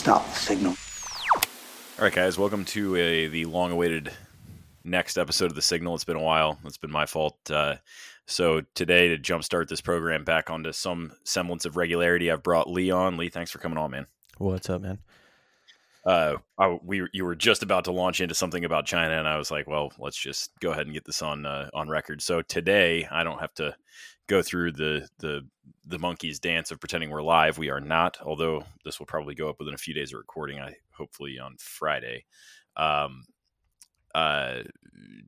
stop the signal. All right, guys, welcome to a, the long awaited next episode of The Signal. It's been a while. It's been my fault. Uh, so, today, to jumpstart this program back onto some semblance of regularity, I've brought Lee on. Lee, thanks for coming on, man. What's up, man? Uh, I, we you were just about to launch into something about China, and I was like, well, let's just go ahead and get this on uh, on record. So today, I don't have to go through the the the monkey's dance of pretending we're live. We are not, although this will probably go up within a few days of recording. I hopefully on Friday. Um, uh,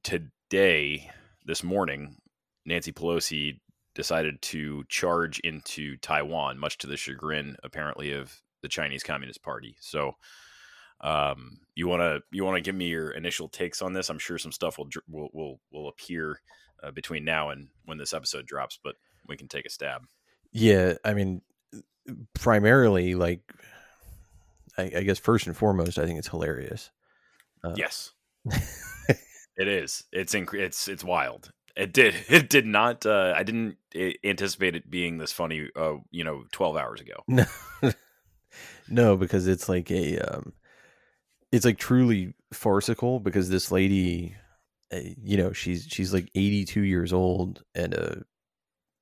today, this morning, Nancy Pelosi decided to charge into Taiwan, much to the chagrin, apparently, of the Chinese Communist Party. So, um, you want to you want to give me your initial takes on this? I'm sure some stuff will will will, will appear uh, between now and when this episode drops, but we can take a stab. Yeah, I mean, primarily, like, I, I guess first and foremost, I think it's hilarious. Uh, yes, it is. It's inc- it's it's wild. It did. It did not. Uh, I didn't anticipate it being this funny. Uh, you know, twelve hours ago. No, no, because it's like a, um, it's like truly farcical. Because this lady, eh, you know, she's she's like eighty two years old and uh,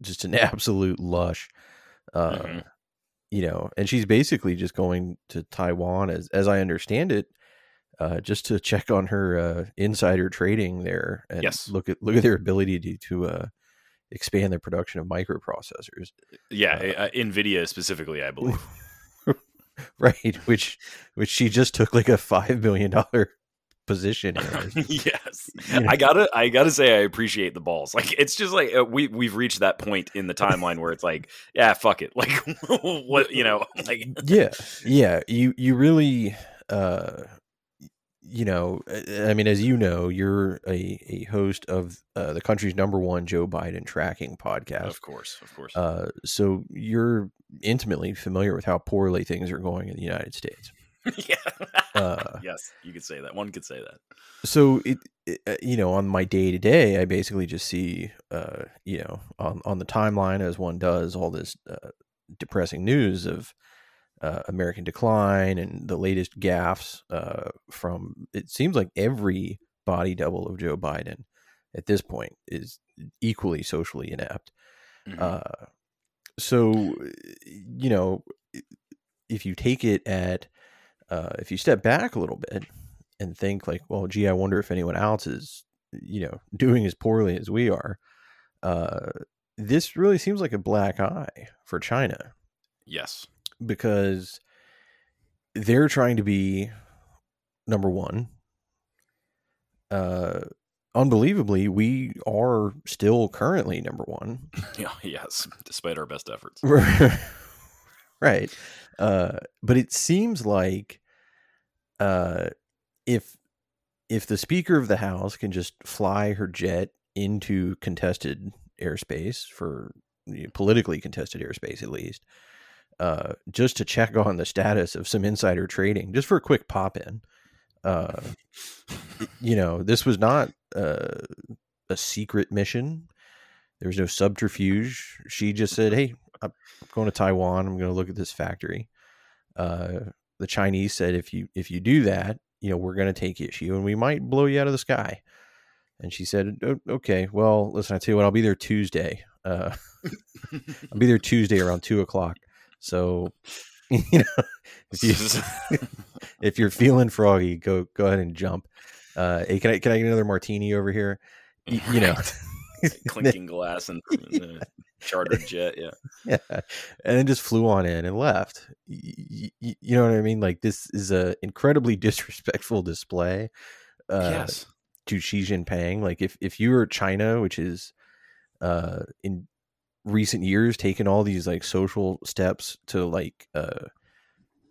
just an absolute lush. Uh, mm-hmm. You know, and she's basically just going to Taiwan, as as I understand it, uh, just to check on her uh, insider trading there and yes. look at look at their ability to, to uh, expand their production of microprocessors. Yeah, uh, Nvidia specifically, I believe. right, which which she just took like a five billion dollar position yes, you know? I gotta I gotta say I appreciate the balls. Like it's just like uh, we we've reached that point in the timeline where it's like, yeah, fuck it. Like what you know, like yeah, yeah. You you really. uh you know, uh, I mean, as you know, you're a, a host of uh, the country's number one Joe Biden tracking podcast. Of course, of course. Uh, so you're intimately familiar with how poorly things are going in the United States. yeah. Uh, yes, you could say that. One could say that. So it, it uh, you know, on my day to day, I basically just see, uh, you know, on on the timeline as one does, all this depressing news of uh, American Decline and the latest gaffes uh, from it seems like every body double of Joe Biden at this point is equally socially inept. Mm-hmm. Uh, so, you know, if you take it at, uh, if you step back a little bit and think like, well, gee, I wonder if anyone else is, you know, doing as poorly as we are. Uh, this really seems like a black eye for China. Yes because they're trying to be number one. Uh, unbelievably, we are still currently number one. Yeah, yes, despite our best efforts. right. Uh, but it seems like uh, if if the Speaker of the House can just fly her jet into contested airspace for you know, politically contested airspace, at least, uh, just to check on the status of some insider trading, just for a quick pop in. Uh, you know, this was not uh, a secret mission. There was no subterfuge. She just said, "Hey, I'm going to Taiwan. I'm going to look at this factory." Uh, the Chinese said, "If you if you do that, you know, we're going to take issue and we might blow you out of the sky." And she said, "Okay, well, listen, I tell you what, I'll be there Tuesday. Uh, I'll be there Tuesday around two o'clock." So, you know, if you if you're feeling froggy, go go ahead and jump. Uh, hey, can I can I get another martini over here? You, you know, clinking glass and, and chartered jet, yeah, yeah, and then just flew on in and left. You, you, you know what I mean? Like this is a incredibly disrespectful display. Uh, yes. To Xi Jinping, like if if you were China, which is uh in recent years taken all these like social steps to like uh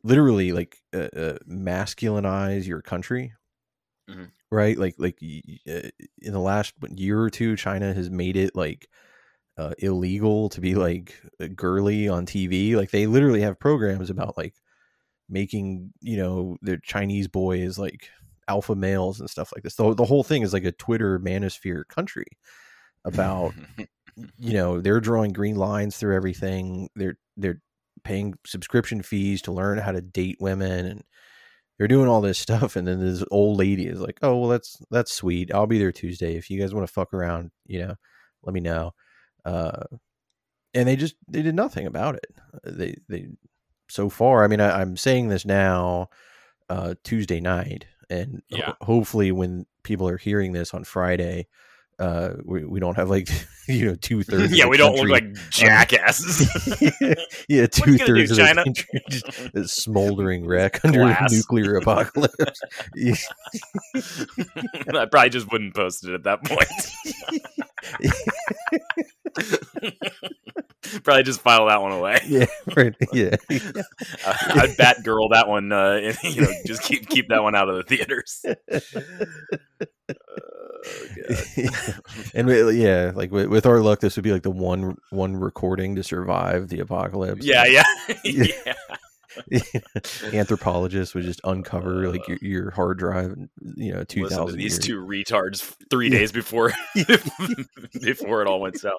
literally like uh, uh masculinize your country mm-hmm. right like like uh, in the last year or two china has made it like uh, illegal to be like girly on tv like they literally have programs about like making you know their chinese boys like alpha males and stuff like this. The, the whole thing is like a twitter manosphere country about you know they're drawing green lines through everything. They're they're paying subscription fees to learn how to date women and they're doing all this stuff. And then this old lady is like oh well that's that's sweet. I'll be there tuesday. If you guys want to fuck around you know let me know uh and they just they did nothing about it they they so far i mean I, i'm saying this now uh tuesday night and Yeah. ho- hopefully when people are hearing this on friday uh we, we don't have like you know two-thirds yeah, we don't look like jackasses. yeah, two thirds of the China? country just a smoldering wreck under a nuclear apocalypse. Yeah. I probably just wouldn't post it at that point. probably just file that one away. yeah, right. Yeah, I'd Batgirl that one. Uh, and, you know, just keep keep that one out of the theaters. Oh, God. and we, yeah, like with, with our luck, this would be like the one one recording to survive the apocalypse. Yeah, yeah, Yeah. Anthropologists would just uncover like your, your hard drive, you know, two to these years. two retards three days before before it all went south.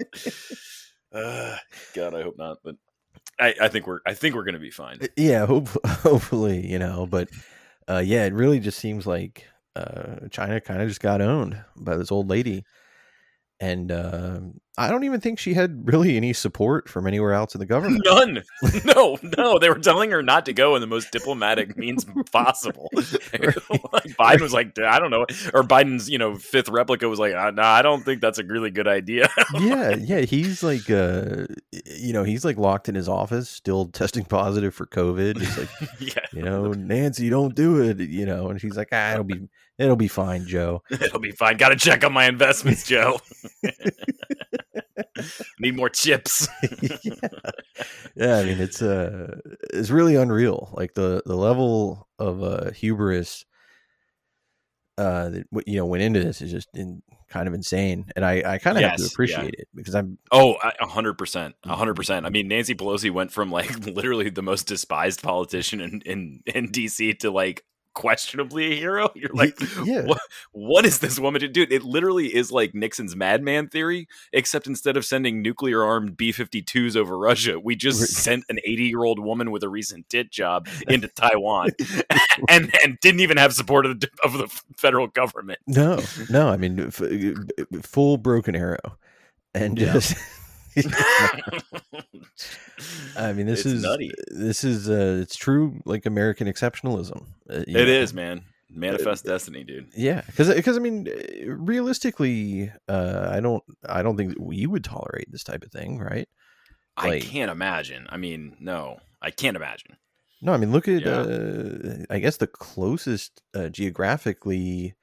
Uh, God, I hope not. But I, I think we're I think we're gonna be fine. yeah hope, hopefully you know but uh yeah it really just seems like uh china kind of just got owned by this old lady and uh, i don't even think she had really any support from anywhere else in the government None. No, no. They were telling her not to go in the most diplomatic means possible. Like, Biden was like, I don't know. Or Biden's, you know, fifth replica was like, uh, nah, I don't think that's a really good idea. yeah yeah he's like uh you know he's like locked in his office still testing positive for covid he's like yeah, you know nancy don't do it you know and she's like ah it'll be it'll be fine joe it'll be fine. Got to check on my investments, Joe. Need more chips. yeah. yeah, I mean it's uh it's really unreal. Like the the level of uh hubris uh that you know went into this is just in, kind of insane, and I I kind of have to Yes, yeah. appreciate it because I'm Oh, a hundred percent, a hundred percent. I mean, Nancy Pelosi went from like literally the most despised politician in in, in DC to like questionably a hero. You're like, yeah what, what is this woman to do? It literally is like Nixon's madman theory, except instead of sending nuclear armed B 52s over Russia, we just sent an 80 year old woman with a recent tit job into Taiwan and, and didn't even have support of the, of the federal government. no no I mean f- uh, full broken arrow, and Yeah. I mean, this It's is nutty. This is uh, it's true, like American exceptionalism. Uh, It know? is, man. Manifest destiny, dude. Yeah, because because I mean, uh, realistically, uh, I don't I don't think we would tolerate this type of thing, right? I can't imagine. I mean, no, I can't imagine. No, I mean, look at Yeah. uh, I guess the closest uh, geographically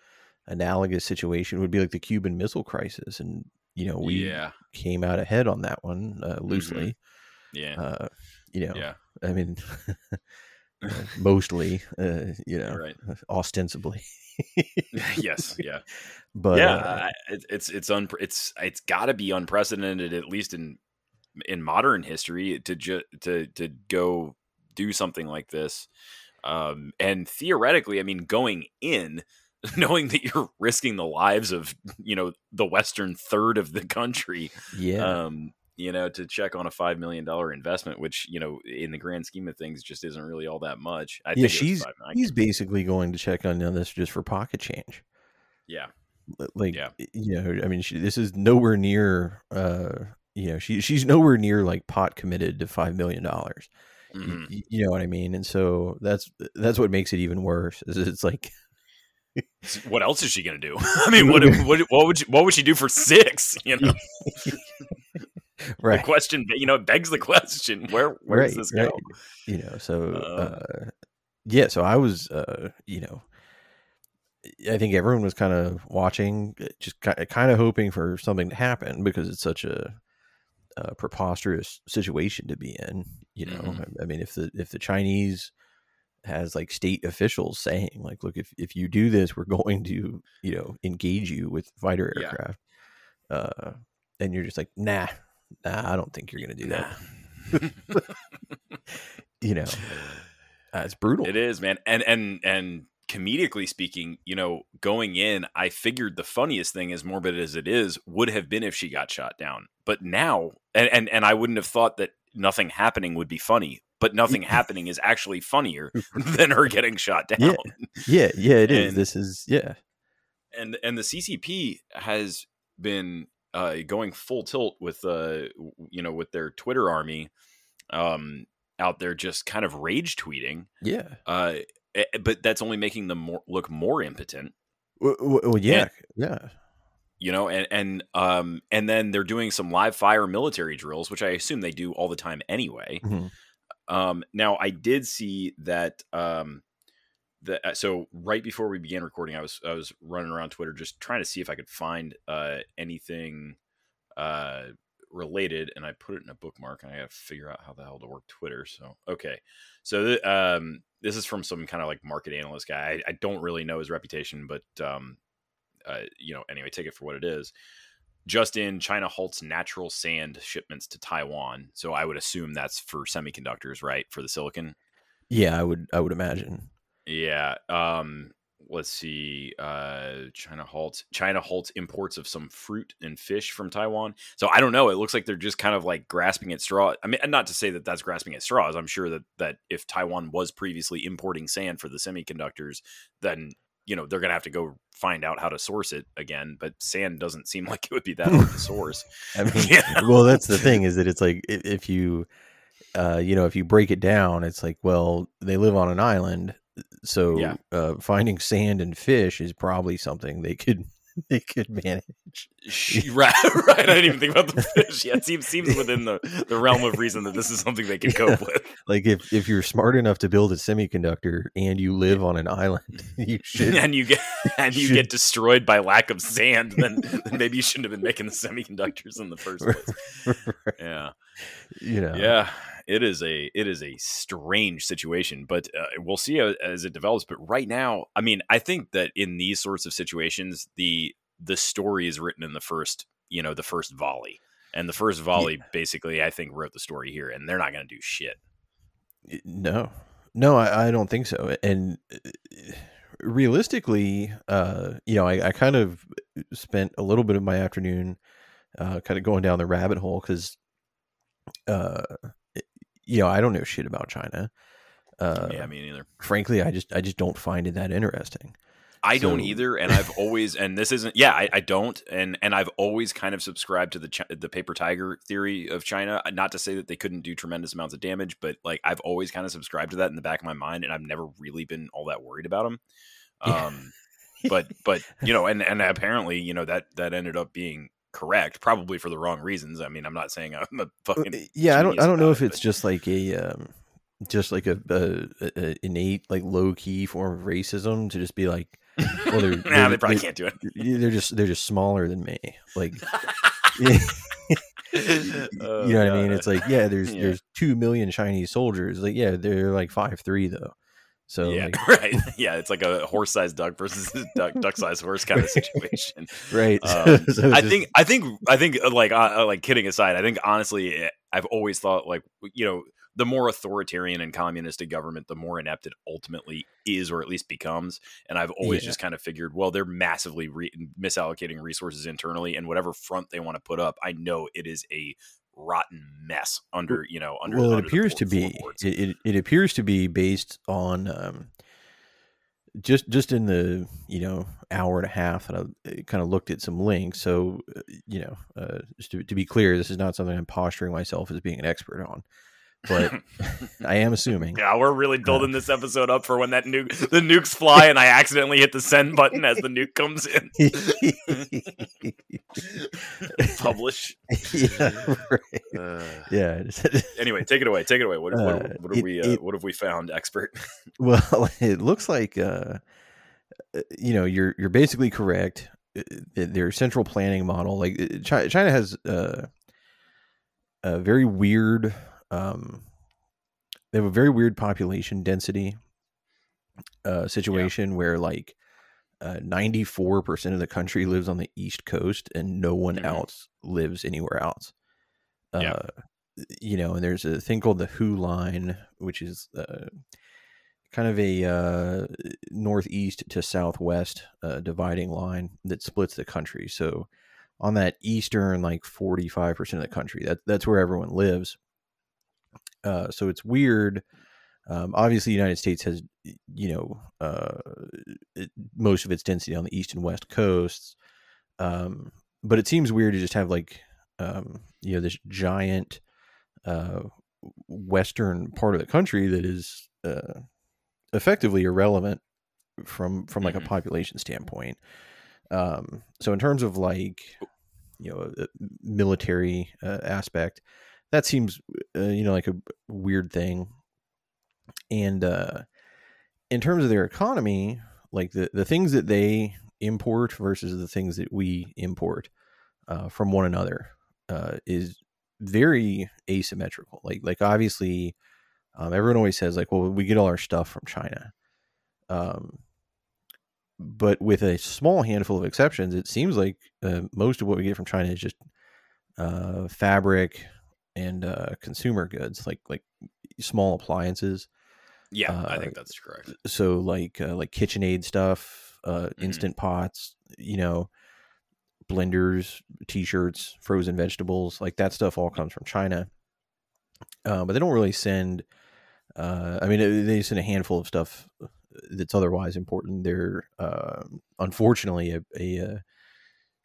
analogous situation would be like the Cuban Missile Crisis, and you know we yeah, came out ahead on that one uh, loosely. yeah, Uh, you know, yeah. I mean, mostly, uh, you know, Right. ostensibly, yes, yeah, but yeah. uh, it, it's it's un, it's it's got to be unprecedented, at least in in modern history, to ju- to to go do something like this. Um, and theoretically, I mean, going in, knowing that you're risking the lives of you know the western third of the country, yeah, um, you know, to check on a five million dollar investment, which you know, in the grand scheme of things, just isn't really all that much. I yeah, think she's he's basically going to check on this just for pocket change. yeah, like Yeah. you know i mean she, this is nowhere near uh you know she she's nowhere near like pot committed to five million dollars Y- Mhm. y- you know what i mean and so that's that's what makes it even worse is it's like What else is she gonna do? I mean, what what what would you, what would she do for six? You know, the question, you know, it begs the question: Where where does right, this go? you know so Uh. uh yeah so i was uh you know i think everyone was kind of watching just kind of hoping for something to happen because it's such a, a preposterous situation to be in you know Mhm. I, I mean if the if the chinese has like state officials saying like look if, if you do this we're going to you know engage you with fighter Yeah. aircraft uh and you're just like nah nah i don't think you're gonna do that you know uh, it's brutal It is, man. And and and comedically speaking, you know, going in, I figured the funniest thing, as morbid as it is, would have been if she got shot down. But now, and and, and I wouldn't have thought that nothing happening would be funny. But nothing happening is actually funnier than her getting shot down. Yeah, yeah, yeah. It is. And- This is yeah. and and the CCP has been uh, going full tilt with uh you know with their Twitter army um out there just kind of rage tweeting Yeah. uh eh, but that's only making them more, look more impotent Well, well yeah, And- yeah. you know and and um and then they're doing some live fire military drills which I assume they do all the time anyway Mhm. Um, now I did see that. Um, uh, so right before we began recording, I was I was running around Twitter just trying to see if I could find uh, anything uh, related, and I put it in a bookmark, and I got to figure out how the hell to work Twitter. So okay, so th- um, this is from some kind of like market analyst guy. I, I don't really know his reputation, but um, uh, you know, anyway, take it for what it is. Just in, China halts natural sand shipments to Taiwan. So I would assume that's for semiconductors, right? For the silicon. Yeah, I would I would imagine. Yeah. Um, let's see. Uh, China halts China halts imports of some fruit and fish from Taiwan. So I don't know. It looks like they're just kind of like grasping at straw. I mean, not to say that that's grasping at straws. I'm sure that that if Taiwan was previously importing sand for the semiconductors, then you know they're gonna have to go find out how to source it again. But sand doesn't seem like it would be that hard to source. I mean, well, that's the thing is that it's like if, if you, uh, you know, if you break it down, it's like, well, they live on an island, so Yeah. uh, finding sand and fish is probably something they could they could manage. Sh- right, right. I didn't even think about the fish. Yeah, it seems seems within the, the realm of reason that this is something they can cope with. Like if if you're smart enough to build a semiconductor and you live on an island, you should. and you get and you should- get destroyed by lack of sand, then, then maybe you shouldn't have been making the semiconductors in the first place. Yeah, you know. yeah. It is a it is a strange situation, but uh, we'll see a- as it develops. But right now, I mean, I think that in these sorts of situations, the the story is written in the first you know the first volley, and the first volley basically, I think, wrote the story here, and they're not going to do shit. No, no, I, I don't think so. And uh, realistically, uh, you know, I, I kind of spent a little bit of my afternoon uh, kind of going down the rabbit hole because, uh, you know, I don't know shit about China. Uh, yeah, me neither. frankly, I just I just don't find it that interesting. I don't either, and I've always and this isn't. Yeah, I, I don't, and and I've always kind of subscribed to the Chi- the paper tiger theory of China. Not to say that they couldn't do tremendous amounts of damage, but like I've always kind of subscribed to that in the back of my mind, and I've never really been all that worried about them. Yeah. Um, but but you know, and and apparently you know that that ended up being correct, probably for the wrong reasons. I mean, I'm not saying I'm a fucking Uh, yeah, I don't I don't know about if it, it's but- just like a um, just like a, a, a innate like low key form of racism to just be like well, they're- nah, they're- they probably they're- can't do it. They're just they're just smaller than me. Like you Oh, know what I mean? It's like yeah, there's Yeah. there's two million Chinese soldiers. Like yeah, they're like five three though. So yeah, like, right. Yeah, it's like a horse-sized duck versus a duck, duck-sized horse kind of situation. right. Um, So I just- think, I think, I think, uh, like, uh, uh, like kidding aside, I think honestly, eh, I've always thought like, you know, the more authoritarian and communist a government, the more inept it ultimately is, or at least becomes. And I've always Yeah. just kind of figured, well, they're massively re- misallocating resources internally, and whatever front they want to put up, I know it is a rotten mess under, you know, under. well, it under appears to be it, it, it appears to be based on um, just just in the you know hour and a half that I kind of looked at some links. So uh, you know, uh, just to, to be clear, this is not something I'm posturing myself as being an expert on, but I am assuming. Yeah, we're really building this episode up for when that nuke the nukes fly and I accidentally hit the send button as the nuke comes in. Publish. yeah, right. Uh, yeah. anyway, take it away. Take it away. What, Uh, what, what have it- we uh, it- what have we found, expert? Well, it looks like uh, uh, you know you're you're basically correct. Uh, Their central planning model, like China, has uh, a very weird. Um, they have a very weird population density uh, situation where like ninety four percent of the country lives on the east coast and no one Mhm. else lives anywhere else. Yeah. Uh, you know, and there's a thing called the Hu line, which is uh, kind of a uh, northeast to southwest uh, dividing line that splits the country. So on that eastern, like 45% of the country, that, that's where everyone lives. Uh, so it's weird. Um, obviously, the United States has, you know, uh, it, most of its density on the east and west coasts. Um, but it seems weird to just have like, um, you know, this giant uh, western part of the country that is uh, effectively irrelevant from from like Mhm. a population standpoint. Um, so in terms of like, you know, military uh, aspect, that seems uh, you know like a weird thing. And uh, in terms of their economy, like the the things that they import versus the things that we import uh, from one another uh, is very asymmetrical. Like like obviously, um, everyone always says like, well, we get all our stuff from China. Um, but with a small handful of exceptions, it seems like uh, most of what we get from China is just uh, fabric and uh, consumer goods, like like small appliances. Yeah, I Uh, think that's correct. So like uh, like KitchenAid stuff, uh, Mhm. instant pots, you know, blenders, t-shirts, frozen vegetables, like that stuff all comes from China. Uh, but they don't really send. Uh, I mean, they send a handful of stuff that's otherwise important. They're uh, unfortunately a, a, uh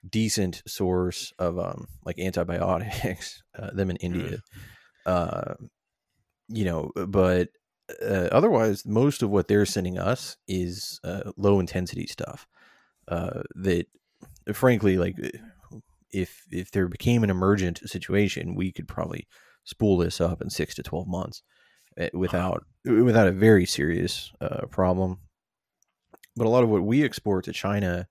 decent source of um, like antibiotics. Uh, them in India, uh, you know, but uh, otherwise, most of what they're sending us is uh, low intensity stuff. Uh, that, frankly, like if if there became an emergent situation, we could probably spool this up in six to twelve months uh, without without a very serious uh, problem. But a lot of what we export to China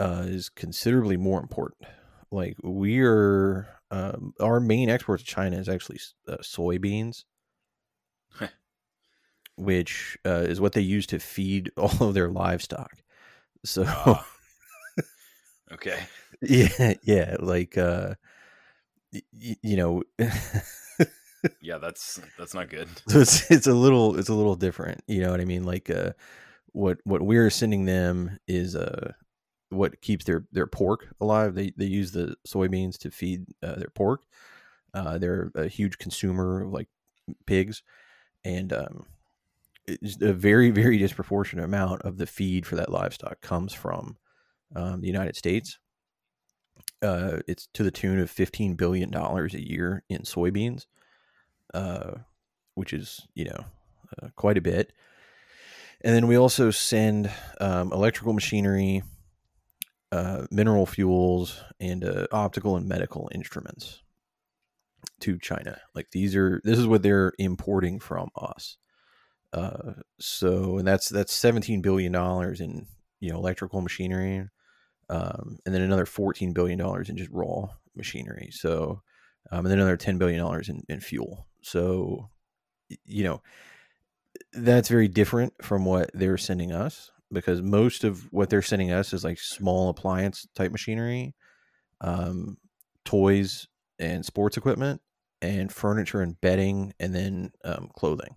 uh, is considerably more important. Like we are, um, our main export to China is actually uh, soybeans, Huh. which uh, is what they use to feed all of their livestock. So. Okay. yeah, yeah, like uh, y- you know, Yeah, that's that's not good. so it's it's a little it's a little different. You know what I mean? Like uh, what what we're sending them is uh what keeps their their pork alive. They they use the soybeans to feed uh, their pork. Uh, they're a huge consumer of like pigs, and um, a very very disproportionate amount of the feed for that livestock comes from um, the United States. Uh, it's to the tune of fifteen billion dollars a year in soybeans, uh, which is you know uh, quite a bit. And then we also send um, electrical machinery, uh, mineral fuels, and uh, optical and medical instruments to China. Like these are this is what they're importing from us. Uh, so and that's that's seventeen billion dollars in you know electrical machinery, um, and then another fourteen billion dollars in just raw machinery. So, um, and then another ten billion dollars in, in fuel. So, you know, that's very different from what they're sending us because most of what they're sending us is like small appliance type machinery, um, toys and sports equipment, and furniture and bedding, and then um, clothing.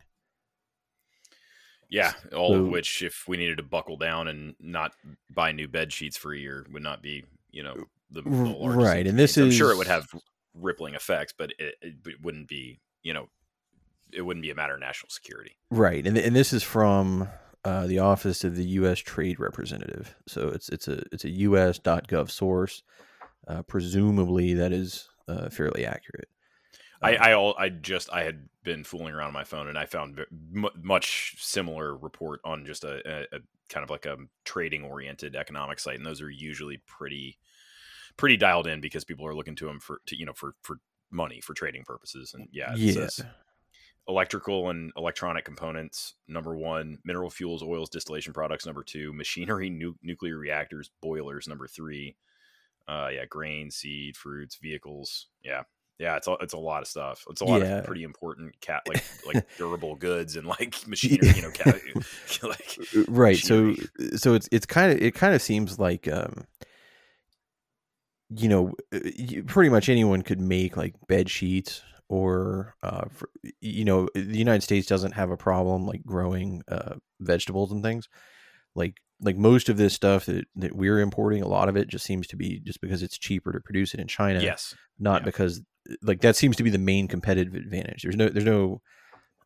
Yeah, all So- of which, if we needed to buckle down and not buy new bed sheets for a year, would not be, you know, the, the largest right, and this inconvenience. I'm sure it would have rippling effects, but it, it, it wouldn't be, you know, it wouldn't be a matter of national security. Right, and and this is from uh, the Office of the U.S. Trade Representative. So it's it's a it's a U.S.gov source. Uh, presumably, that is uh, fairly accurate. I, Um, I, all, I just, I had been fooling around on my phone and I found mu much similar report on just a, a, a kind of like a trading oriented economic site, and those are usually pretty, pretty dialed in because people are looking to them for, to, you know, for for money for trading purposes. And yeah, it yeah, says electrical and electronic components number one mineral fuels oils distillation products number two machinery nu- nuclear reactors boilers number three uh yeah grain seed fruits vehicles yeah yeah it's a, it's a lot of stuff it's a lot Yeah. of pretty important cat like like durable goods and like machinery you know cat, like Uh, right. So machinery. so it's it's kind of it kind of seems like um, you know, uh, pretty much anyone could make like bed sheets or uh, for, you know, the United States doesn't have a problem like growing uh, vegetables and things. Like like most of this stuff that, that we're importing, a lot of it just seems to be just because it's cheaper to produce it in China, yes not yeah. because like that seems to be the main competitive advantage. There's no there's no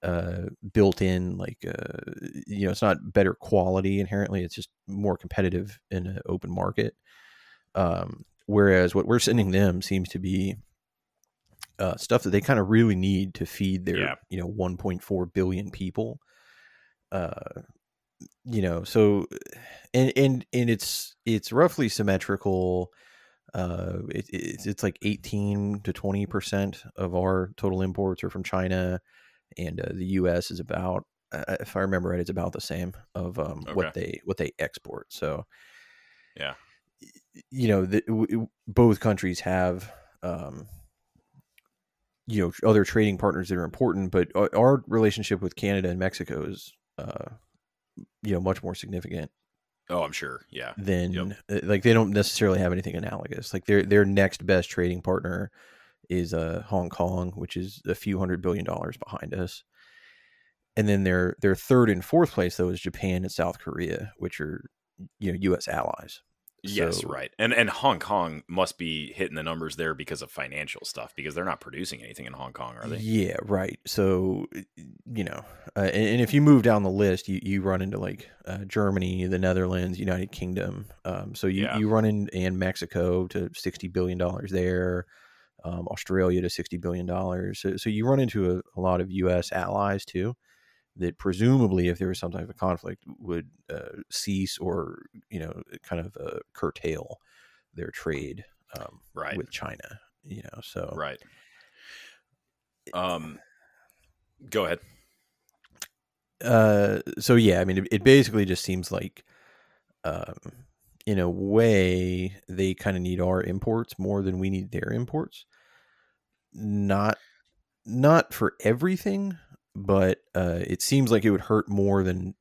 uh, built in like uh, you know it's not better quality inherently. It's just more competitive in an open market. Um, whereas what we're sending them seems to be uh, stuff that they kind of really need to feed their Yeah. you know 1.4 billion people. Uh, you know, so and and and it's it's roughly symmetrical. Uh, it, it's it's like 18 to 20 percent of our total imports are from China, and uh, the U.S. is about, uh, if I remember right, it's about the same of um, what they what they export. So, Yeah. you know, the, w- both countries have, um, you know, other trading partners that are important, but our, our relationship with Canada and Mexico is, uh, you know, much more significant Oh, I'm sure. Yeah. then Yep. uh, like they don't necessarily have anything analogous. Like their their next best trading partner is uh Hong Kong, which is a few hundred billion dollars behind us. And then their their third and fourth place though is Japan and South Korea, which are you know US allies. Yes, So- right. And and Hong Kong must be hitting the numbers there because of financial stuff because they're not producing anything in Hong Kong, are they? Yeah, right. So you know, uh, and, and if you move down the list, you, you run into like uh, Germany, the Netherlands, United Kingdom. Um, so you, Yeah. you run in and Mexico to sixty billion dollars there, um, Australia to sixty billion dollars. So, so you run into a, a lot of U.S. allies too, that presumably, if there was some type of conflict, would uh, cease or you know kind of uh, curtail their trade um, Right. with China. You know, so Right. Um go ahead. uh so yeah i mean it, it basically just seems like um in a way they kind of need our imports more than we need their imports not not for everything but uh it seems like it would hurt more than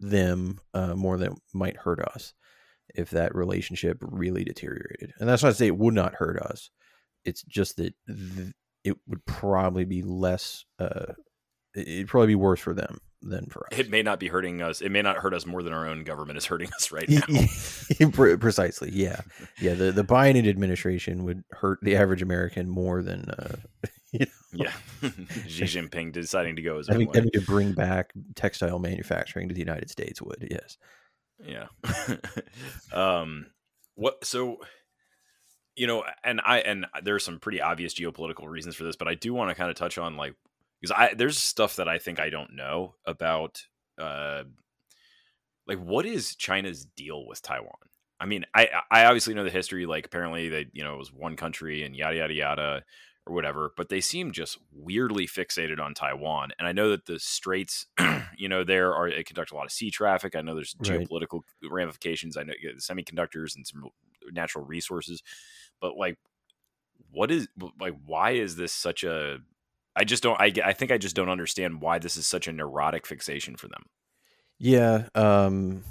them uh more than it might hurt us if that relationship really deteriorated and that's not to say it would not hurt us it's just that th- it would probably be less uh it- it'd probably be worse for them than for us It may not be hurting us. It may not hurt us more than our own government is hurting us right now. Precisely, yeah, yeah. The the Biden administration would hurt the average American more than uh, you know, yeah. Xi Jinping deciding to go own having, way. having to bring back textile manufacturing to the United States would. Yes. Yeah. um what so you know and I and there are some pretty obvious geopolitical reasons for this but I do want to kind of touch on like because I there's stuff that I think I don't know about uh like what is China's deal with Taiwan? I mean, I I obviously know the history like apparently they you know it was one country and yada yada yada or whatever, but they seem just weirdly fixated on Taiwan. And I know that the straits, you know, there are they conduct a lot of sea traffic. I know there's Right. geopolitical ramifications. I know you know, semiconductors and some natural resources, but like, what is like? Why is this such a? I just don't. I I think I just don't understand why this is such a neurotic fixation for them. Yeah. Um.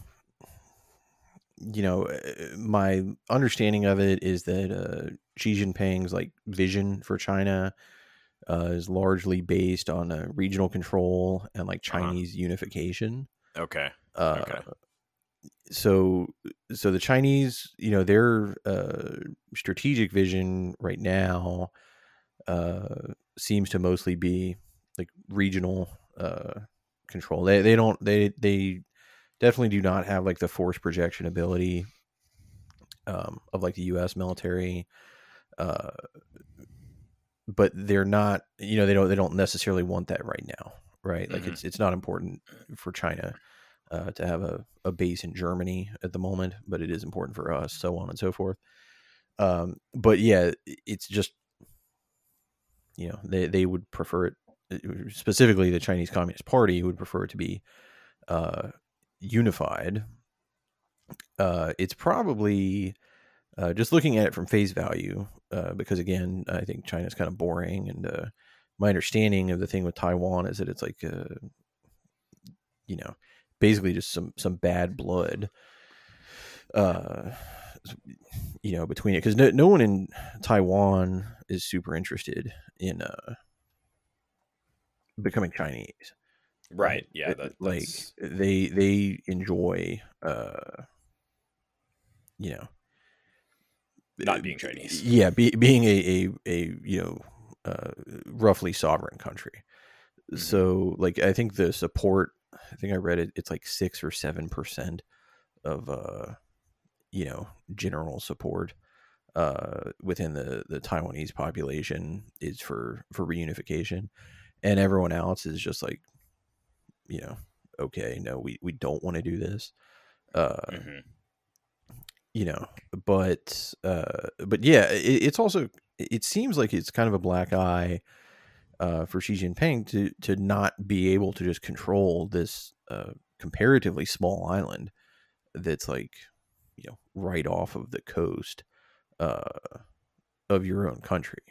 You know, uh, my understanding of it is that uh, Xi Jinping's like vision for China uh, is largely based on uh, regional control and like Uh-huh. Chinese unification. Okay. Uh, Okay. So, so the Chinese, you know, their uh, strategic vision right now uh, seems to mostly be like regional uh, control. They they don't they they definitely do not have like the force projection ability um, of like the U.S. military. Uh, but they're not, you know, they don't they don't necessarily want that right now, right? Like Mhm. it's it's not important for China uh, to have a, a base in Germany at the moment, but it is important for us, so on and so forth. Um, but yeah, it's just you know they they would prefer it uh, specifically the Chinese Communist Party would prefer it to be uh, unified. Uh, it's probably uh, just looking at it from face value, uh, because again, I think China's kind of boring, and uh, my understanding of the thing with Taiwan is that it's like, uh, you know, basically just some some bad blood, uh, you know, between it because no, no one in Taiwan is super interested in uh, becoming Chinese Right. Yeah. That, like they they enjoy uh you know Not being Chinese. yeah be, being a, a a you know uh, roughly sovereign country. Mm-hmm. So like I think the support I think I read it it's like 6 or 7% of uh you know general support uh within the the Taiwanese population is for for reunification and everyone else is just like you know okay no we we don't want to do this uh mm-hmm. You know but uh but yeah it, it's also it seems like it's kind of a black eye uh, for Xi Jinping to to not be able to just control this uh, comparatively small island that's like you know right off of the coast uh, of your own country.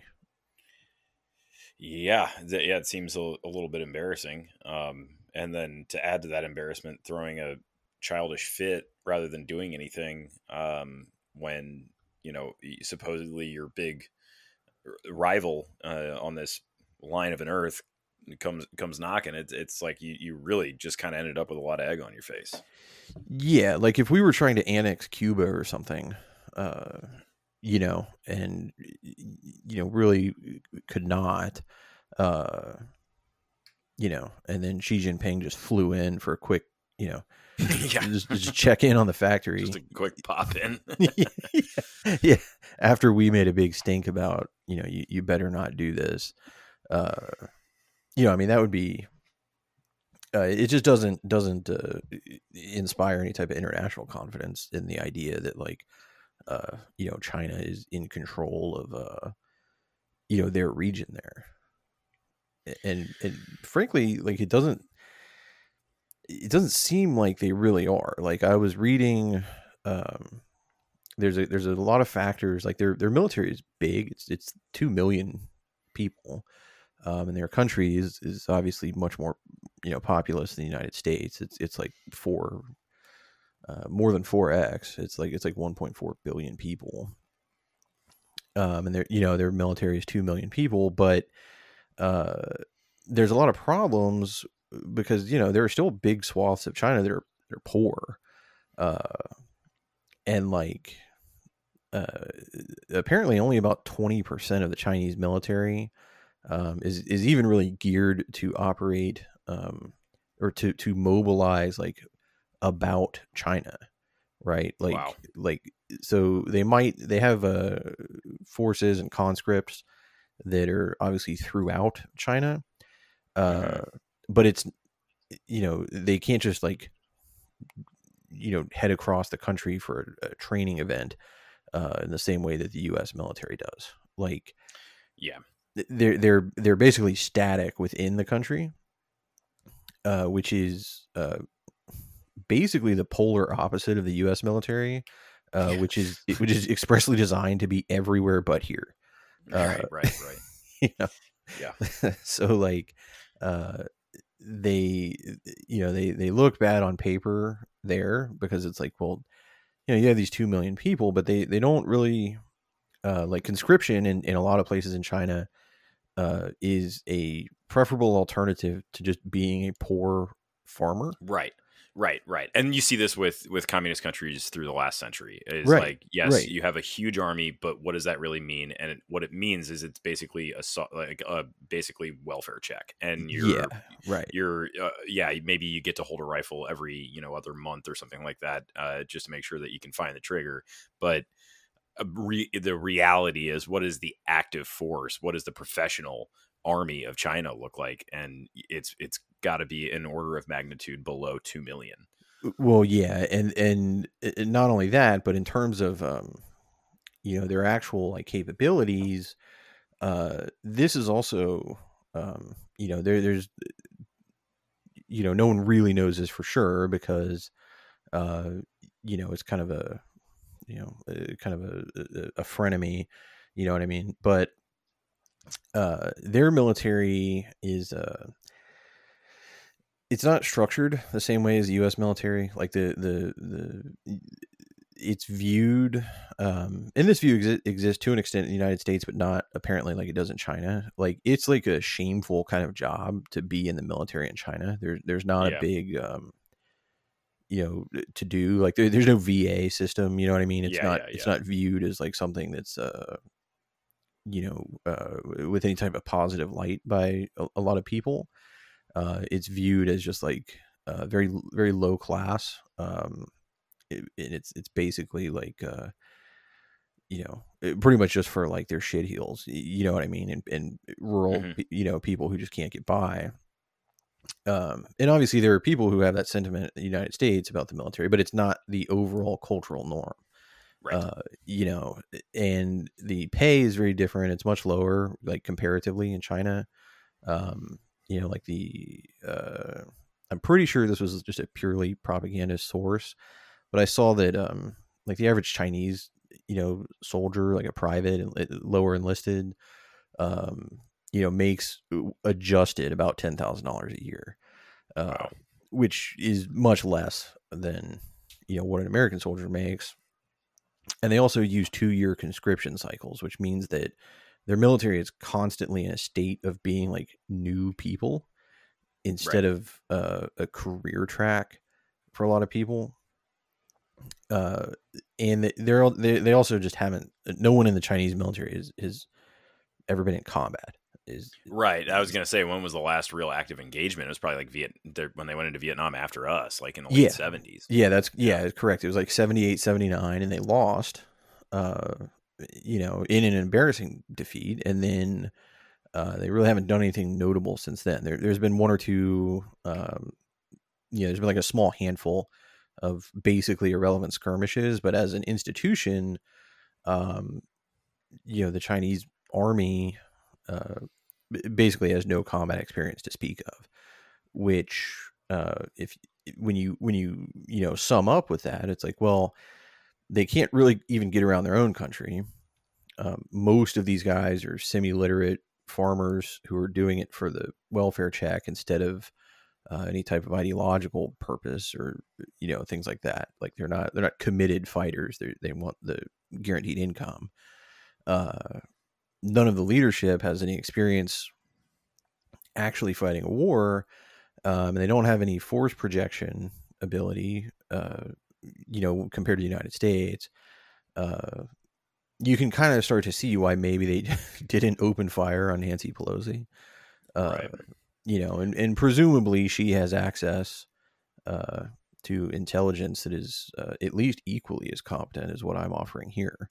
Yeah, th- yeah, it seems a, a little bit embarrassing. Um, and then to add to that embarrassment, throwing a childish fit rather than doing anything um, when you know supposedly your big rival uh, on this line of an earth comes comes knocking it's it's like you you really just kind of ended up with a lot of egg on your face. Yeah like if we were trying to annex cuba or something uh you know and you know really could not uh you know and then Xi Jinping just flew in for a quick you know yeah. just, just, check in on the factory just a quick pop in yeah. yeah after we made a big stink about you know you, you better not do this uh, you know, I mean, that would be. Uh, it just doesn't doesn't uh, inspire any type of international confidence in the idea that like, uh, you know, China is in control of, uh, you know, their region there, and and frankly, like it doesn't it doesn't seem like they really are. Like I was reading, um, there's a there's a lot of factors. Like their their military is big. It's it's two million people, um, and their country is is obviously much more you know populous than the United States. It's it's like four uh, more than four x. It's like it's like one point four billion people. Um, and their you know their military is two million people, but uh, there's a lot of problems because you know there are still big swaths of China that are they're poor, uh, and like uh, apparently only about twenty percent of the Chinese military um, is is even really geared to operate um, or to to mobilize like about China, right? Like wow. like so they might they have uh, forces and conscripts that are obviously throughout China, uh, mm-hmm. But it's you know they can't just like you know head across the country for a, a training event uh, in the same way that the U.S. military does. Like, yeah, they're they're they're basically static within the country, uh, which is uh, basically the polar opposite of the U.S. military, uh, yeah. which is which is expressly designed to be everywhere but here. right, uh, right, right. You know? Yeah. so like, uh, they you know they they look bad on paper there because it's like well, you know you have these two million people, but they they don't really. Uh, like conscription in, in a lot of places in China uh, is a preferable alternative to just being a poor farmer. Right. Right, right, and you see this with with communist countries through the last century. Is right, like yes, right. you have a huge army, but what does that really mean? And it, what it means is it's basically a like a basically welfare check, and you're yeah, right. You're uh, yeah, maybe you get to hold a rifle every you know other month or something like that, uh, just to make sure that you can find the trigger. But re- the reality is what is the active force what does the professional army of china look like and it's it's got to be an order of magnitude below 2 million well yeah and and not only that but in terms of um you know their actual like capabilities uh this is also um you know there there's you know no one really knows this for sure because uh you know it's kind of a you know, uh, kind of a, a, frenemy, you know what I mean? But uh, their military is uh, it's not structured the same way as the U.S. military. Like the the the it's viewed, um, and this view exi- exists to an extent in the United States, but not apparently like it does in China. Like it's like a shameful kind of job to be in the military in China. There's there's not yeah. a big um, you know to do like there, there's no va system you know what i mean it's yeah, not yeah, it's not viewed as like something that's uh you know uh, with any type of positive light by a, a lot of people. Uh, it's viewed as just like uh, very very low class. Um, it, it's it's basically like uh, you know pretty much just for like their shit heels. You know what I mean? And, and rural mm-hmm. you know people who just can't get by. Um, and obviously there are people who have that sentiment in the United States about the military, but it's not the overall cultural norm. Right. Uh, you know, and the pay is very different. It's much lower, like comparatively in China. Um, you know, like the uh, I'm pretty sure this was just a purely propaganda source, but I saw that um, like the average Chinese, you know, soldier, like a private and lower enlisted, um, you know, makes uh, adjusted about ten thousand dollars a year, uh, wow. which is much less than you know what an American soldier makes and they also use two year conscription cycles, which means that their military is constantly in a state of being like new people instead right. of uh, a career track for a lot of people. Uh, and they're they, they also just haven't. No one in the Chinese military is has ever been in combat is right. I was gonna say when was the last real active engagement? It was probably like Viet when they went into Vietnam after us, like in the late seventies. Yeah. yeah, that's yeah, correct. It was like 78, 79, and they lost. Uh, you know, in an embarrassing defeat, and then uh, they really haven't done anything notable since then. There, has been one or two. Um, you know, there's been like a small handful of basically irrelevant skirmishes, but as an institution, um, you know, the Chinese army uh, basically has no combat experience to speak of. Which, uh, if when you when you you know sum up with that, it's like, well, they can't really even get around their own country. Um, most of these guys are semi-literate farmers who are doing it for the welfare check instead of uh, any type of ideological purpose or you know things like that. Like they're not they're not committed fighters. They they want the guaranteed income. Uh, none of the leadership has any experience actually fighting a war, um, and they don't have any force projection ability. Uh, you know, compared to the United States, uh, you can kind of start to see why maybe they didn't open fire on Nancy Pelosi. Uh, right. You know, and, and presumably she has access uh, to intelligence that is uh, at least equally as competent as what I'm offering here.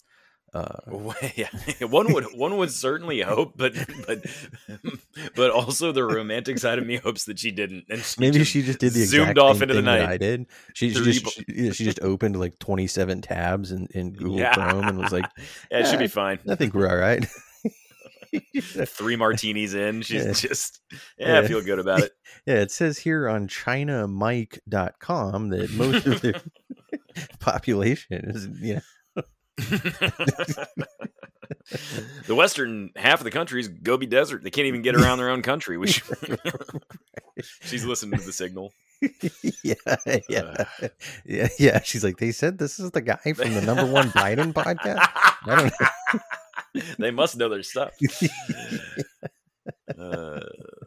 Uh, yeah, one would one would certainly hope, but but but also the romantic side of me hopes that she didn't. And she maybe she just did the zoomed off into the night. I did. She, she just she, she, just opened like twenty seven tabs in, in Google yeah. Chrome and was like, "Yeah, it should be fine. I think we're all right." Three martinis in, she's yeah. just yeah, yeah, feel good about it. Yeah, it says here on ChinaMike.com that most of the population is you know the western half of the country is Gobi Desert. They can't even get around their own country. Should... She's listening to the signal. yeah, yeah, uh, yeah, yeah. She's like, they said this is the guy from the number one Biden podcast. I don't know. they must know their stuff. uh,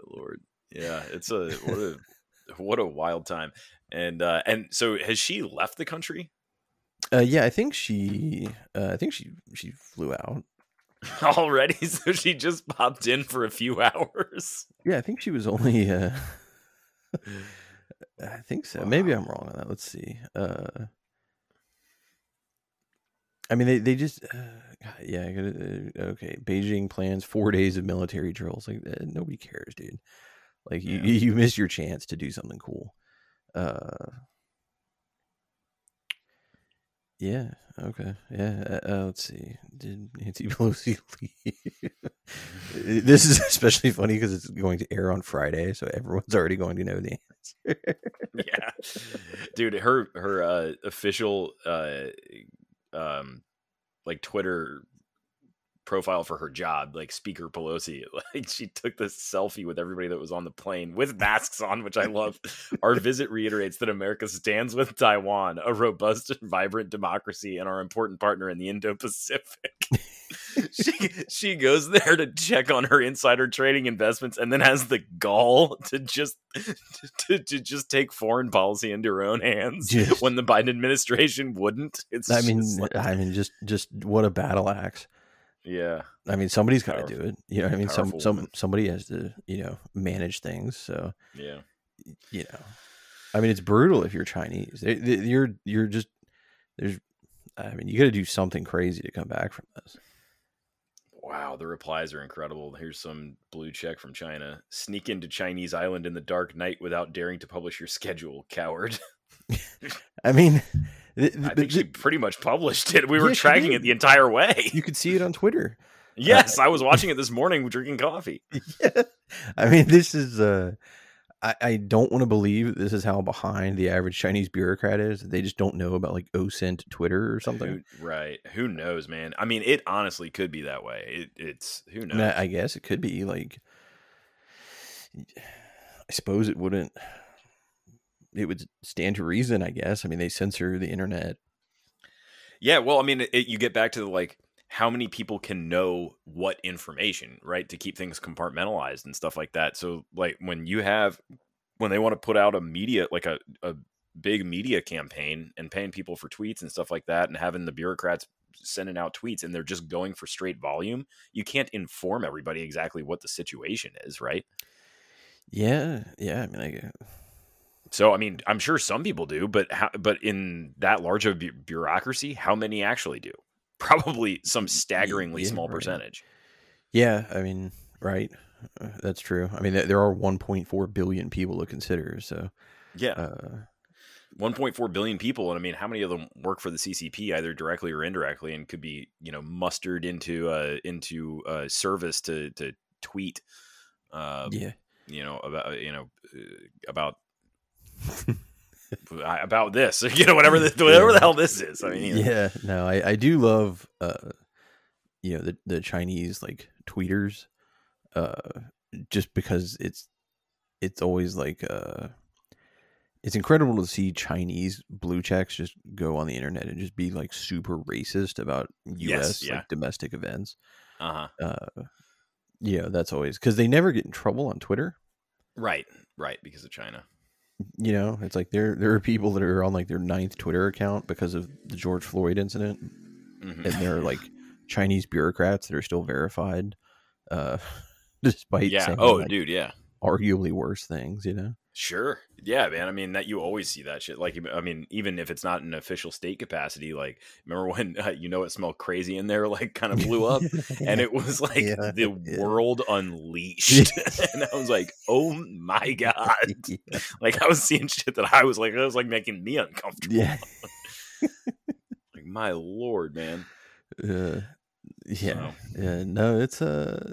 Lord, yeah, it's a what a what a wild time. And uh, and so has she left the country? Uh, yeah, I think she. Uh, I think she she flew out already. So she just popped in for a few hours. Yeah, I think she was only. Uh, I think so. Wow. Maybe I'm wrong on that. Let's see. Uh, I mean, they they just. Uh, yeah. Uh, okay. Beijing plans four days of military drills. Like uh, nobody cares, dude. Like yeah. you you missed your chance to do something cool. Uh, yeah. Okay. Yeah. Uh, uh, let's see. Did Nancy Pelosi leave? this is especially funny because it's going to air on Friday, so everyone's already going to know the answer. yeah, dude. Her her uh, official uh, um, like Twitter profile for her job, like Speaker Pelosi. Like she took this selfie with everybody that was on the plane with masks on, which I love. our visit reiterates that America stands with Taiwan, a robust and vibrant democracy, and our important partner in the Indo-Pacific. she she goes there to check on her insider trading investments, and then has the gall to just to, to just take foreign policy into her own hands just, when the Biden administration wouldn't. It's I mean, like, I mean, just just what a battle axe Yeah. I mean, somebody's got to do it. You know, I mean, some some woman. somebody has to, you know, manage things. So, Yeah. you know, I mean, it's brutal if you're Chinese. They- they- You're you're just there's. I mean, you got to do something crazy to come back from this. Wow, the replies are incredible. Here's some blue check from China. Sneak into Chinese island in the dark night without daring to publish your schedule, coward. I mean, th- I th- think she pretty much published it. We were Yeah, tracking it the entire way. you could see it on Twitter. Yes, I was watching it this morning drinking coffee. yeah. I mean, this is. uh I, I don't want to believe this is how behind the average Chinese bureaucrat is. They just don't know about like OSINT Twitter or something. Who, right. Who knows, man? I mean, it honestly could be that way. It, it's who I, knows. I I guess it could be like. I suppose it wouldn't. It would stand to reason, I guess. I mean, they censor the internet. Yeah, well, I mean, it, you get back to the, like how many people can know what information, right, to keep things compartmentalized and stuff like that. So, like when you have when they want to put out a media like a a big media campaign and paying people for tweets and stuff like that, and having the bureaucrats sending out tweets and they're just going for straight volume, you can't inform everybody exactly what the situation is, right? Yeah, yeah. I mean, I, uh, So, I mean, I'm sure some people do, but how, but in that large of bu- bureaucracy, how many actually do? Probably some staggeringly yeah, small right. percentage. yeah. I mean, right. Uh, That's true. I mean, there- there are 1.4 billion people to consider. So, Yeah, uh, 1.4 billion people, and I mean, how many of them work for the CCP, either directly or indirectly, and could be you know mustered into uh, into uh, service to to tweet, uh, yeah. you know about you know uh, about about this, you know whatever the, whatever the hell this is. I mean, know. yeah no i i do love uh you know the the chinese like tweeters uh just because it's it's always like uh it's incredible to see chinese blue checks just go on the internet and just be like super racist about us Yes, yeah. like domestic events uh-huh. uh know that's always because they never get in trouble on twitter right, right, because of China. You know it's like there there are people that are on like their ninth twitter account because of the george floyd incident Mhm. and there are like Chinese bureaucrats that are still verified, uh, despite yeah. Oh, like, dude. Yeah. Arguably worse things. You know, Sure. Yeah, man. I mean, that you always see that shit. Like, I mean, even if it's not in official state capacity, like, remember when uh, you know it smelled crazy in there, like, kind of blew up, and it was like Yeah, the yeah. world unleashed, and I was like, oh my god! yeah, Like, I was seeing shit that I was like, that was like making me uncomfortable. yeah, Like, my lord, man. uh, yeah, So- yeah. No, it's Uh,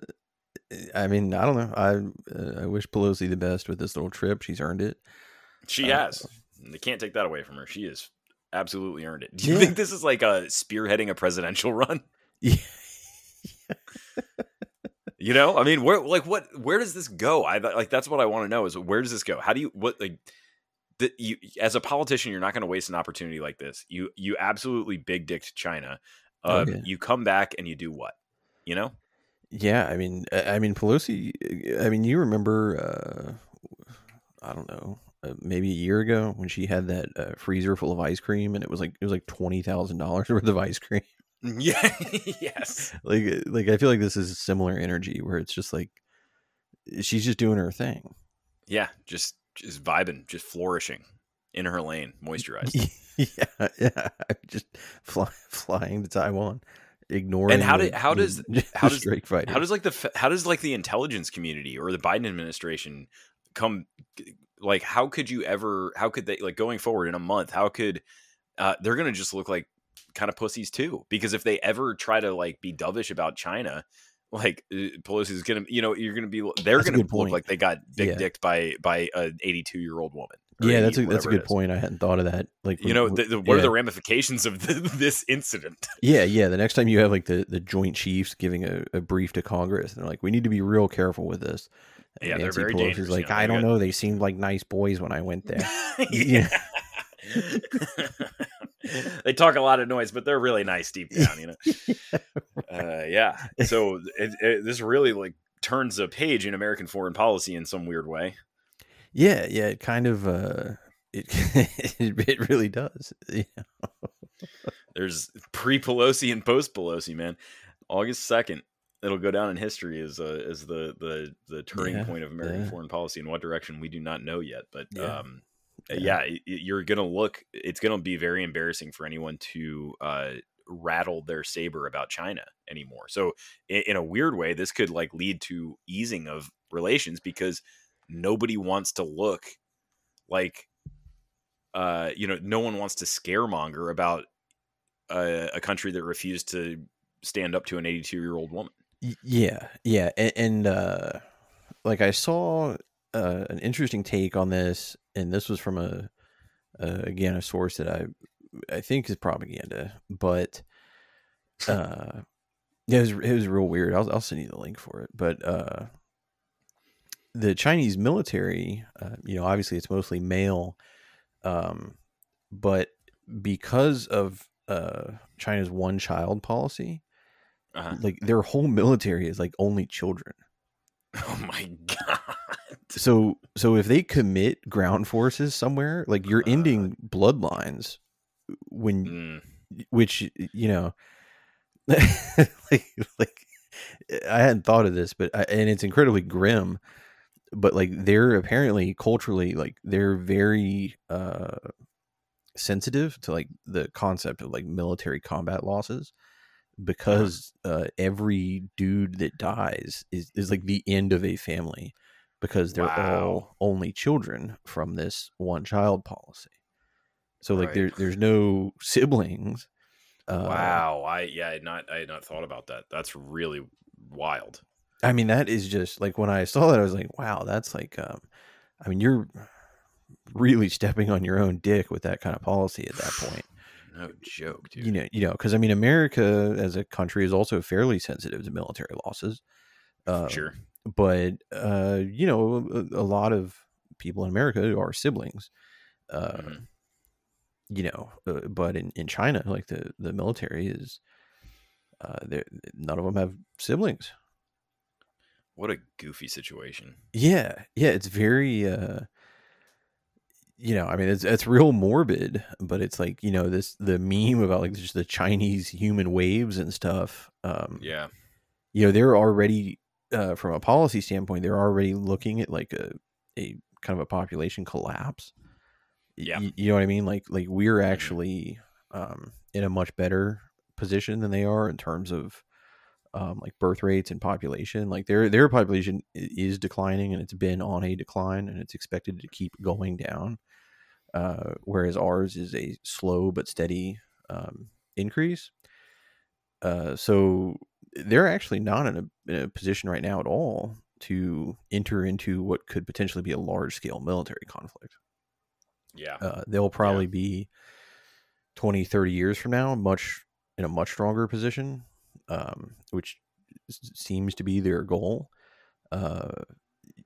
I mean, I don't know. I uh, I wish Pelosi the best with this little trip. She's earned it. She Uh, has. They can't take that away from her. She has absolutely earned it. Do you Yeah. think this is like a spearheading a presidential run? Yeah. You know, I mean, where like what where does this go? I like that's what I want to know is where does this go? How do you what like the, you as a politician, you're not going to waste an opportunity like this. You you absolutely big dicked China. Um, Okay. You come back and you do what? You know? Yeah, I mean, I I mean Pelosi. I mean, you remember? Uh, I don't know, uh, maybe a year ago when she had that uh, freezer full of ice cream, and it was like it was like twenty thousand dollars worth of ice cream. Yeah. yes. like, uh, like I feel like this is a similar energy where it's just like she's just doing her thing. Yeah. Just just vibing, just flourishing in her lane, moisturized. yeah, yeah, just fly, flying to Taiwan, ignoring. how the- did- how does- how does- strike fighters. how does like the how does like the intelligence community or the Biden administration come like how could you ever how could they like going forward in a month how could uh they're gonna just look like kind of pussies too because if they ever try to like be dovish about China like uh, Pelosi's gonna you know you're gonna be they're That's gonna look point. like they got big Yeah. dicked by by an 82 year old woman yeah, that's a that's a good point. I hadn't thought of that. Like you know the, the, what are the ramifications of the, this incident Yeah, yeah. The next time you have like the, the Joint Chiefs giving a, a brief to Congress, they're like, "We need to be real careful with this." And Yeah, they're very Pelosi's like, you know, "I don't got- know. They seemed like nice boys when I went there." yeah. they talk a lot of noise, but they're really nice deep down, you know. Uh, yeah. So it, it, this really like turns a page in American foreign policy in some weird way. Yeah, yeah. It kind of uh, it it, really does. Yeah. There's pre Pelosi and post Pelosi, man. August second. It'll go down in history as uh, as the the the turning Yeah, point of American yeah. foreign policy. In what direction we do not know yet, but Yeah. um, yeah, y- y- you're gonna look. It's gonna be very embarrassing for anyone to uh, rattle their saber about China anymore. So, in, in a weird way, this could like lead to easing of relations because nobody wants to look like, uh, you know, no one wants to scaremonger about a, a country that refused to stand up to an 82 year old woman. Yeah, yeah, and, and uh, like I saw uh, an interesting take on this, and this was from a uh, again a source that I I think is propaganda, but uh, yeah, it was it was real weird. I'll I'll send you the link for it, but uh, the Chinese military, uh, you know, obviously it's mostly male, um, but because of uh, China's one child policy, Uh-huh. like their whole military is like only children. Oh my god! So so if they commit ground forces somewhere, like you're Uh. ending bloodlines when Mm, which you know like like I hadn't thought of this, but I, and it's incredibly grim. But like they're apparently culturally like they're very uh sensitive to like the concept of like military combat losses because uh every dude that dies is is like the end of a family because they're Wow. all only children from this one child policy. So like Right. there there's no siblings. Uh, wow, I yeah, I had not I had not thought about that. That's really wild. I mean, that is just like when I saw that, I was like, wow, that's like, um, I mean, you're really stepping on your own dick with that kind of policy at that point. No joke, dude. You know, you know, because I mean, America as a country is also fairly sensitive to military losses. Uh, sure. but uh, you know, a, a lot of people in America are siblings. Uh, Mhm. You know, uh, but in, in China, like the the military is, uh, there none of them have siblings. What a goofy situation. Yeah, yeah, it's very uh you know, I mean it's it's real morbid, but it's like, you know, this the meme about like just the Chinese human waves and stuff. Um Yeah. you know, they're already uh from a policy standpoint, they're already looking at like a a kind of a population collapse. Yeah. y- you know what I mean? Like like we're actually um in a much better position than they are in terms of um, like birth rates and population. Like their their population is declining, and it's been on a decline, and it's expected to keep going down. Uh, whereas ours is a slow but steady um, increase. Uh, so they're actually not in a, in a position right now at all to enter into what could potentially be a large scale military conflict. Yeah. Uh, they'll probably be 20, 30 years from now, much in a much stronger position, um, which seems to be their goal. Uh,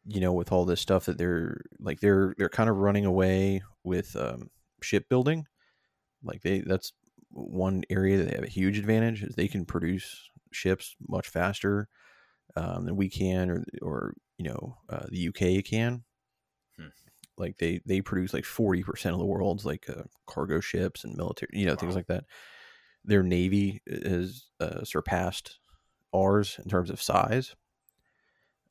you know, with all this stuff that they're like, they're they're kind of running away with um, shipbuilding. Like they, that's one area that they have a huge advantage is they can produce ships much faster um, than we can, or or you know, uh, the UK can like they they produce like 40% of the world's like uh, cargo ships and military you know things like that their navy has uh, surpassed ours in terms of size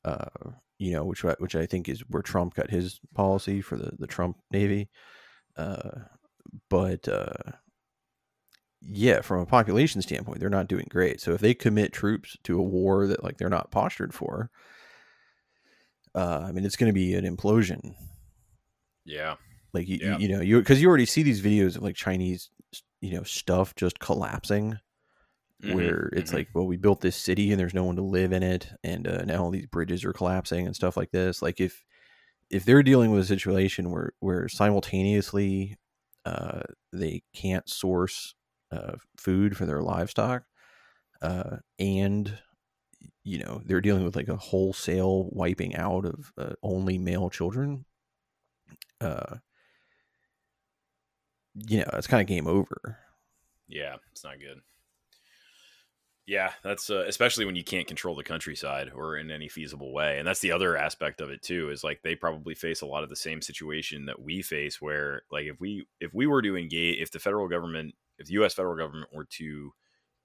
uh you know which I- which i think is where trump got his policy for the the trump navy uh but uh yeah from a population standpoint they're not doing great so if they commit troops to a war that like they're not postured for uh i mean it's going to be an implosion Yeah. like you, Yeah. you, you know, you because you already see these videos of like Chinese, you know, stuff just collapsing. Mhm, Where it's mhm. like, well, we built this city and there's no one to live in it, and uh, now all these bridges are collapsing and stuff like this. Like if if they're dealing with a situation where where simultaneously uh, they can't source uh, food for their livestock, uh, and you know they're dealing with like a wholesale wiping out of uh, only male children uh you know it's kind of game over Yeah, it's not good. Yeah, that's uh, especially when you can't control the countryside or in any feasible way. And that's the other aspect of it too is like they probably face a lot of the same situation that we face where like if we if we were to engage if the federal government if the US federal government were to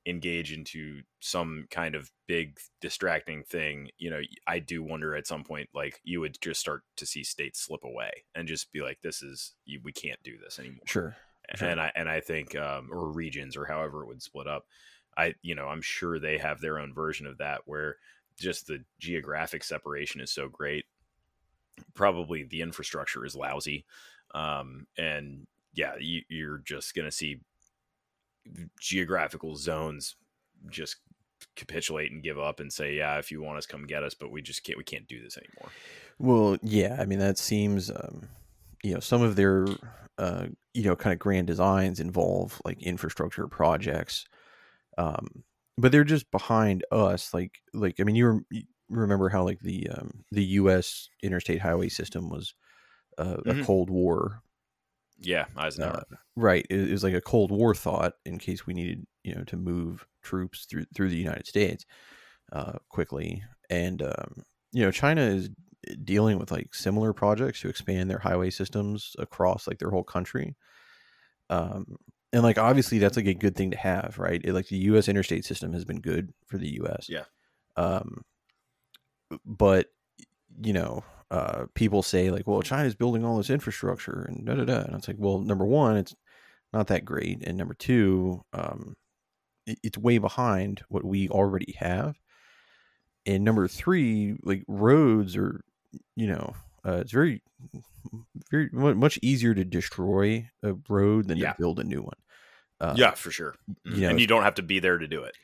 engage into some kind of big distracting thing, you know, I do wonder at some point, like you would just start to see states slip away and just be like, this is, we can't do this anymore. Sure. sure. And I, and I think, um, or regions or however it would split up. I, you know, I'm sure they have their own version of that where just the geographic separation is so great. Probably the infrastructure is lousy. Um, and yeah, you, you're just going to see geographical zones just capitulate and give up and say, yeah, if you want us, come get us, but we just can't, we can't do this anymore. Well, yeah, I mean, that seems, um, you know, some of their, uh, you know, kind of grand designs involve like infrastructure projects. Um, but they're just behind us. Like, like, I mean, you, you remember how like the, um, the U.S. interstate highway system was uh, mm-hmm. a Cold War yeah, Eisenhower. Uh, right. It, it, was like a Cold War thought in case we needed, you know, to move troops through through the United States uh, quickly. And um, you know, China is dealing with like similar projects to expand their highway systems across like their whole country. Um, and like obviously that's like a good thing to have, right? It, like the U.S. interstate system has been good for the U.S. Yeah. Um, but you know, uh, people say like, well, China's building all this infrastructure and da da da. And it's like, well, number one, it's not that great, and number two, um, it, it's way behind what we already have. And number three, like roads are, you know, uh, it's very, very much easier to destroy a road than yeah. to build a new one. Uh, yeah, for sure. You mm-hmm. know, and you don't have to be there to do it.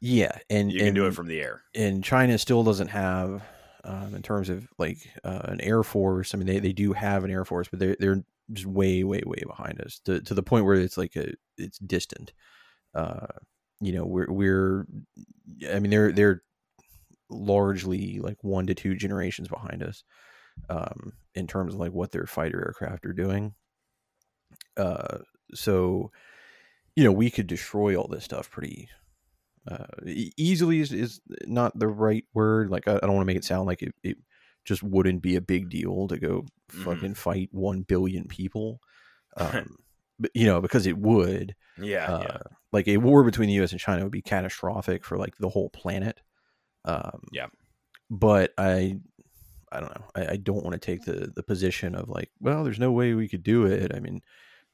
Yeah, and you can and, do it from the air. And China still doesn't have um, in terms of like uh, an air force. I mean, they, they do have an air force, but they're they're just way way way behind us to to the point where it's like a it's distant. Uh, you know, we're we're I mean they're they're largely like one to two generations behind us um, in terms of like what their fighter aircraft are doing. Uh, so you know we could destroy all this stuff pretty uh, easily is, is not the right word. Like I, I don't want to make it sound like it, it, just wouldn't be a big deal to go mm-hmm. fucking fight one billion people. Um, but you know, because it would. Yeah, uh, yeah, Like a war between the U.S. and China would be catastrophic for like the whole planet. Um, yeah. But I, I don't know. I, I don't want to take the the position of like, well, there's no way we could do it. I mean,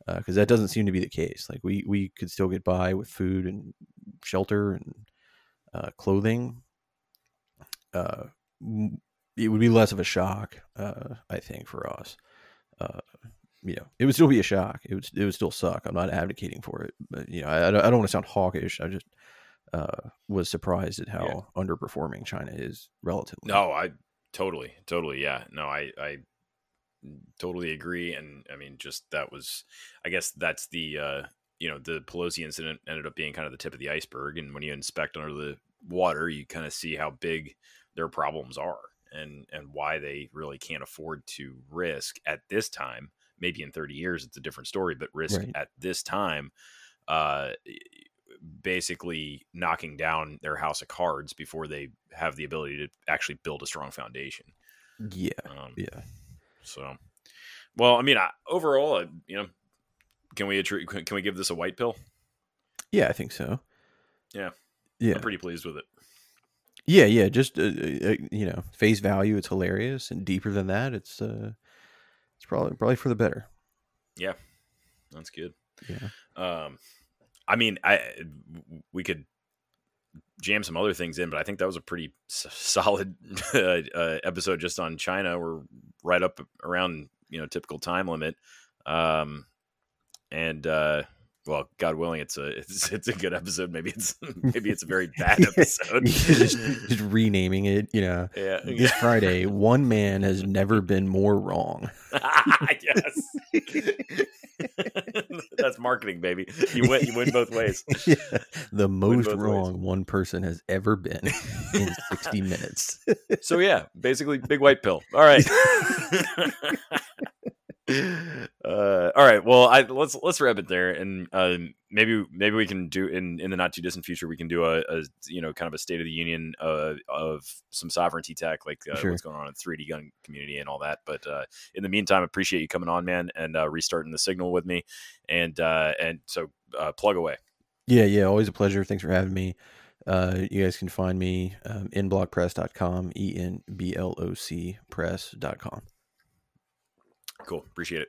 because uh, that doesn't seem to be the case. Like we we could still get by with food and shelter and uh, clothing. Uh, it would be less of a shock, uh, I think, for us. Uh, you know, it would still be a shock. It would it would still suck. I'm not advocating for it, but you know, I, I don't want to sound hawkish. I just uh, was surprised at how yeah. underperforming China is relatively. No, I totally, totally, yeah. No, I I totally agree. And I mean, just that was, I guess that's the, uh, you know, the Pelosi incident ended up being kind of the tip of the iceberg. And when you inspect under the water, you kind of see how big their problems are and, and why they really can't afford to risk at this time. Maybe in 30 years, it's a different story, but risk right. at this time, uh, basically knocking down their house of cards before they have the ability to actually build a strong foundation. Yeah. Um, yeah. So, well, I mean, I, overall, I, you know, can we can we give this a white pill? Yeah, I think so. Yeah, yeah, I'm pretty pleased with it. Yeah, yeah, just uh, uh, uh, you know, face value, it's hilarious, and deeper than that, it's uh, it's probably probably for the better. Yeah, that's good. Yeah. Um, I mean, I we could jam some other things in, but I think that was a pretty solid uh, uh, episode just on China. We're right up around you know typical time limit, um, and uh, well, God willing, it's a it's, it's a good episode. Maybe it's maybe it's a very bad episode. just, just, renaming it, you know. Yeah. This Friday, one man has never been more wrong. yes. That's marketing, baby. You win. You win both ways. Yeah. The most wrong ways. one person has ever been in sixty minutes. so yeah, basically, big white pill. All right. Uh, all right. Well, I, let's let's wrap it there, and uh, maybe maybe we can do in in the not too distant future we can do a, a you know kind of a state of the union uh, of some sovereignty tech, like uh, sure. what's going on in 3D gun community and all that. But uh, in the meantime, appreciate you coming on, man, and uh, restarting the signal with me, and and so plug away. Yeah, yeah, always a pleasure. Thanks for having me. Uh, you guys can find me um, enblocpress.com, E N B L O C press.com. Cool. Appreciate it.